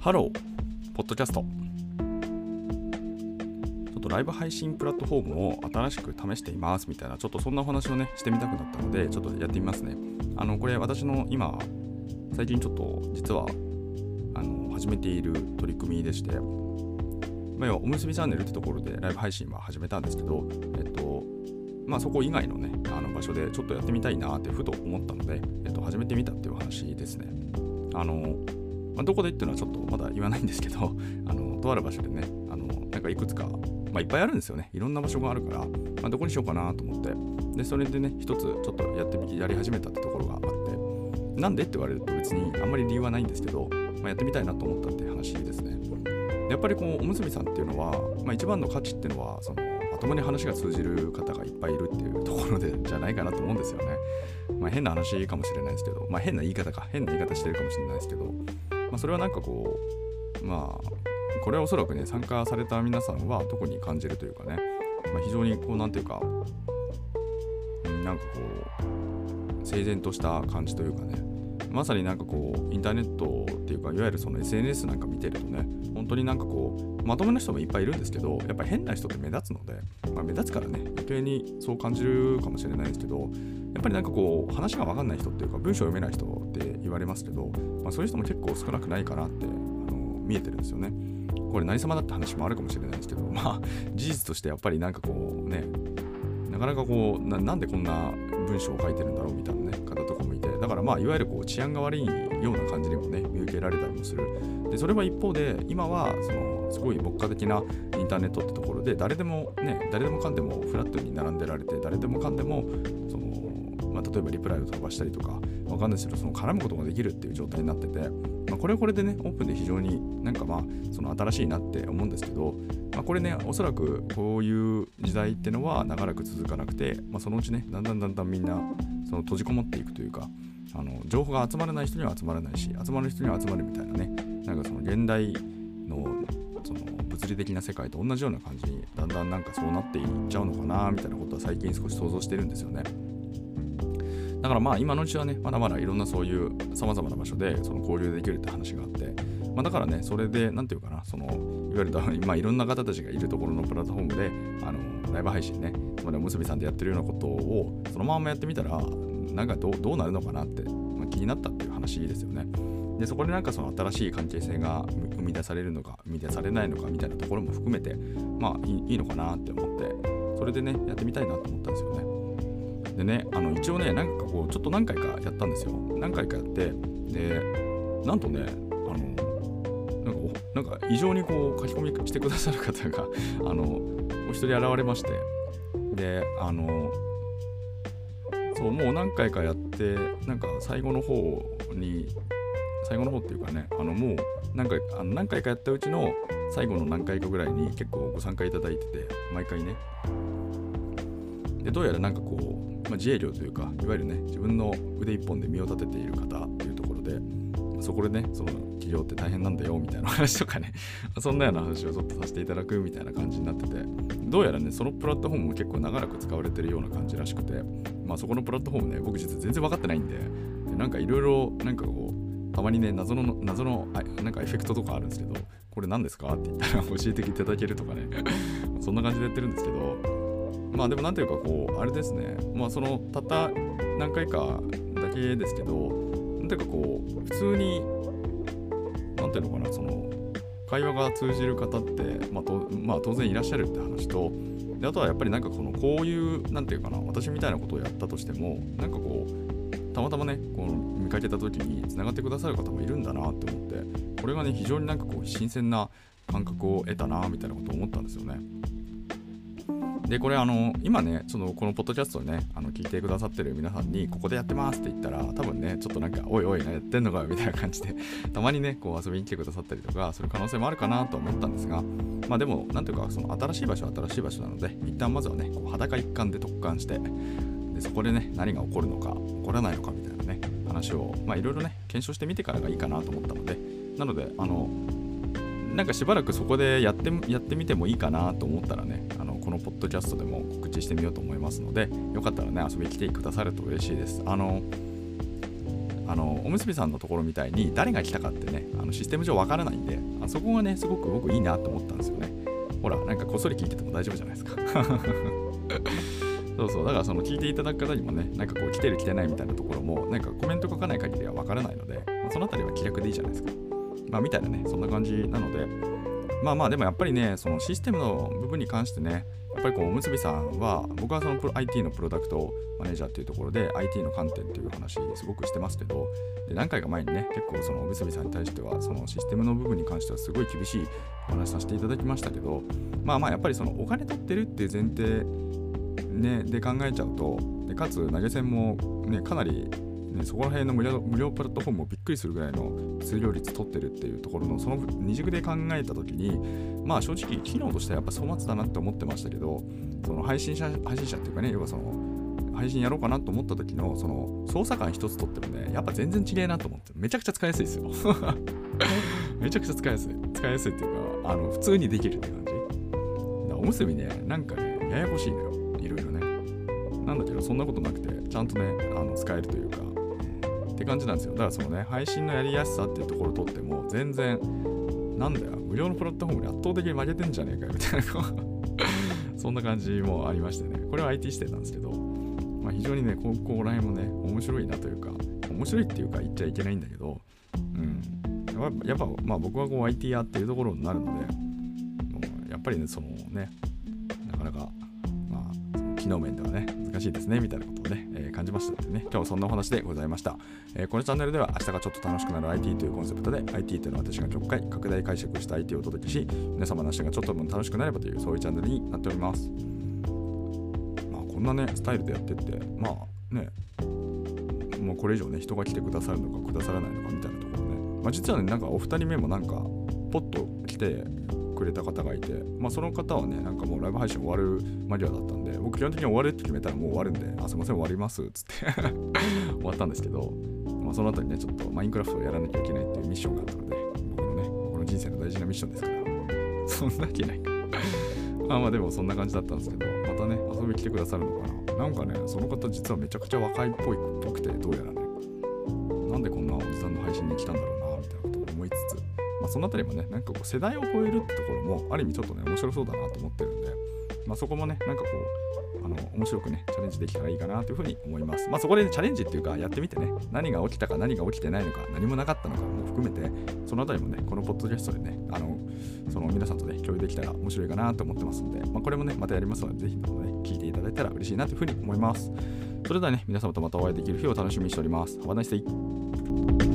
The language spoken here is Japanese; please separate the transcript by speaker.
Speaker 1: ハロー、ポッドキャスト。ちょっとライブ配信プラットフォームを新しく試していますみたいな、ちょっとそんなお話をね、してみたくなったので、ちょっとやってみますね。あの、これ私の今、最近ちょっと実は、あの、始めている取り組みでして、まあ、要はおむすびチャンネルってところでライブ配信は始めたんですけど、えっと、まあ、そこ以外のね、あの場所でちょっとやってみたいなってふと思ったので、えっと、始めてみたっていう話ですね。あの、まあ、どこでっていうのはちょっとまだ言わないんですけど、あのとある場所でね、あのなんかいくつか、まあ、いっぱいあるんですよね。いろんな場所があるから、まあ、どこにしようかなと思って、で、それでね、一つちょっとやってみ、やり始めたってところがあって、なんでって言われると別にあんまり理由はないんですけど、まあ、やってみたいなと思ったって話ですね。やっぱりこうおむすびさんっていうのは、まあ、一番の価値っていうのはそのまともに話が通じる方がいっぱいいるっていうところで じゃないかなと思うんですよね。まあ、変な話かもしれないですけど、まあ、変な言い方か変な言い方してるかもしれないですけど、あ、それはなんかこう、まあ、これはおそらくね、参加された皆さんは特に感じるというかね、まあ、非常にこう、なんていうか、なんかこう、整然とした感じというかね、まさになんかこう、インターネットっていうか、いわゆるその SNS なんか見てるとね、本当になんかこう、まともな人もいっぱいいるんですけど、やっぱ変な人って目立つので、まあ、目立つからね、余計にそう感じるかもしれないですけど、やっぱりなんかこう、話がわかんない人っていうか、文章読めない人って言われますけど、まあ、そういう人も結構少なくないかなってあの見えてるんですよね。これ何様だって話もあるかもしれないですけど、まあ、事実としてやっぱりなんかこうね、なかなかこうな、なんでこんな文章を書いてるんだろうみたいな、ね、方とかもいて、だからまあ、いわゆるこう治安が悪いような感じにもね、見受けられたりもする。で、それは一方で、今はそのすごい牧歌的なインターネットってところで、誰でもね、誰でもかんでもフラットに並んでられて、誰でもかんでも、そのまあ、例えばリプライを飛ばしたりとか、わかんないですけど、その絡むことができるっていう状態になってて、まあ、これはこれでね、オープンで非常になんかまあ、その新しいなって思うんですけど、まあ、これね、おそらくこういう時代ってのは長らく続かなくて、まあ、そのうちね、だんだんだんだんみんなその閉じこもっていくというか、あの情報が集まらない人には集まらないし、集まる人には集まるみたいなね、なんかその現代のその物理的な世界と同じような感じにだんだんなんかそうなっていっちゃうのかなみたいなことは最近少し想像してるんですよね。だからまあ今のうちはね、まだまだいろんなそういう様々な場所でその交流できるって話があって、まあ、だからね、それで、なんていうかな、その、いわゆる、まあ、いろんな方たちがいるところのプラットフォームで、あの、ライブ配信ね、つまりおむすびさんでやってるようなことを、そのままやってみたら、なんかどうどうなるのかなって、まあ、気になったっていう話ですよね。で、そこでなんかその新しい関係性が生み出されるのか、生み出されないのかみたいなところも含めて、まあいいいいのかなって思って、それでね、やってみたいなと思ったんですよね。でね、あの一応ね、なんかこう、ちょっと何回かやったんですよ。何回かやって、で、なんとね、あの、なんか、異常にこう書き込みしてくださる方が、あの、お一人現れまして、で、あの、そう、もう何回かやって、なんか最後の方に、最後の方っていうかね、あの、もう何回あの何回かやったうちの最後の何回かぐらいに結構ご参加いただいてて、毎回ね。で、どうやらなんかこう、まあ、自営業というか、いわゆるね、自分の腕一本で身を立てている方っていうところで、そこでね、その企業って大変なんだよみたいな話とかね、そんなような話をちょっとさせていただくみたいな感じになってて、どうやらね、そのプラットフォームも結構長らく使われてるような感じらしくて、まあそこのプラットフォームね、僕実は全然分かってないんで、でなんかいろいろ、なんかこう、たまにね、謎の、謎の、なんかエフェクトとかあるんですけど、これ何ですか？って言ったら教えていただけるとかね、そんな感じでやってるんですけど、まあでもなんていうかこう、あれですね、まあそのたった何回かだけですけど、なんていうかこう、普通に、なんていうのかな、その、会話が通じる方って、まあとまあ、当然いらっしゃるって話と、であとはやっぱりなんかこのこういうなんていうかな私みたいなことをやったとしてもなんかこうたまたまねこの見かけた時に繋がってくださる方もいるんだなって思ってこれがね非常になんかこう新鮮な感覚を得たなみたいなことを思ったんですよね。で、これあの、今ね、その、このポッドキャストをね、あの、聞いてくださってる皆さんに、ここでやってますって言ったら、多分ね、ちょっとなんか、おいおい、やってんのかよ、みたいな感じで、たまにね、こう遊びに来てくださったりとか、する可能性もあるかなと思ったんですが、まあでも、なんていうか、その、新しい場所は新しい場所なので、一旦まずはね、こう裸一貫で特貫して、で、そこでね、何が起こるのか、起こらないのかみたいなね、話を、まあいろいろね、検証してみてからがいいかなと思ったので、なので、あの、なんかしばらくそこでやってやってみてもいいかなと思ったらね、あのこのポッドキャストでも告知してみようと思いますので、よかったらね、遊びに来てくださると嬉しいです。あの、あのおむすびさんのところみたいに誰が来たかってねあのシステム上わからないんであそこがねすごく僕いいなと思ったんですよね。ほらなんかこっそり聞いてても大丈夫じゃないですか。そうそうだからその聞いていただく方にもねなんかこう来てる来てないみたいなところもなんかコメント書かない限りはわからないので、まあ、そのあたりは気楽でいいじゃないですか。まあみたいなねそんな感じなのでまあまあでもやっぱりねそのシステムの部分に関してねやっぱりこうおむすびさんは僕はその IT のプロダクトマネージャーっていうところで IT の観点っていう話すごくしてますけどで何回か前にね結構そのおむすびさんに対してはそのシステムの部分に関してはすごい厳しいお話させていただきましたけどまあまあやっぱりそのお金取ってるっていう前提、ね、で考えちゃうとでかつ投げ銭も、ね、かなりね、そこら辺の無料無料プラットフォームをびっくりするぐらいの通用率取ってるっていうところのその二軸で考えた時にまあ正直機能としてはやっぱ粗末だなって思ってましたけどその配信者配信者っていうかね要はその配信やろうかなと思った時のその操作感一つとってもねやっぱ全然違えなと思ってめちゃくちゃ使いやすいですよ。めちゃくちゃ使いやすい。使いやすいっていうかあの普通にできるって感じ。おむすびねなんかねややこしいのよ。いろいろね。なんだけどそんなことなくてちゃんとねあの使えるというか。感じなんですよ。だからそのね配信のやりやすさっていうところをとっても全然なんだよ無料のプラットフォームに圧倒的に負けてんじゃねえかよみたいな そんな感じもありましてね。これは IT 指定なんですけど、まあ、非常にねここら辺もね面白いなというか面白いっていうか言っちゃいけないんだけどうん。やっぱまあ僕はこう IT 屋っていうところになるのでやっぱりねそのねなかなかまあ機能面ではね、難しいですね、みたいなことをね、えー、感じましたのでね、今日はそんなお話でございました。えー、このチャンネルでは明日がちょっと楽しくなる IT というコンセプトで、IT というのは私が極快、拡大解釈した IT をお届けし、皆様の明日がちょっとでも楽しくなればという、そういうチャンネルになっております。まあ、こんなね、スタイルでやってって、まあね、もうこれ以上ね、人が来てくださるのかくださらないのかみたいなところね、まあ、実はね、なんかお二人目もなんか、ポッと来て、くれた方がいて、まあ、その方はね、なんかもうライブ配信終わる間際だったんで、僕基本的に終わるって決めたらもう終わるんで、あ、すいません、終わりますっつって 終わったんですけど、まあ、その後にね、ちょっとマインクラフトをやらなきゃいけないっていうミッションがあったので、僕のね、僕の人生の大事なミッションですから、そんなわけないか まあまあでもそんな感じだったんですけど、またね、遊び来てくださるのかな。なんかね、その方実はめちゃくちゃ若いっぽいっぽくて、どうやらね、なんでこんなおじさんの配信に来たんだろうそのあたりもね、なんかこう世代を超えるってところも、ある意味ちょっとね、面白そうだなと思ってるんで、まあ、そこもね、なんかこう、あの面白くね、チャレンジできたらいいかなというふうに思います。まあ、そこで、ね、チャレンジっていうか、やってみてね、何が起きたか何が起きてないのか、何もなかったのかも含めて、そのあたりもね、このポッドキャストでね、あの、その皆さんとね、共有できたら面白いかなと思ってますので、まあ、これもね、またやりますので、ぜひともね、聞いていただいたら嬉しいなというふうに思います。それではね、皆様とまたお会いできる日を楽しみにしております。Have a nice day!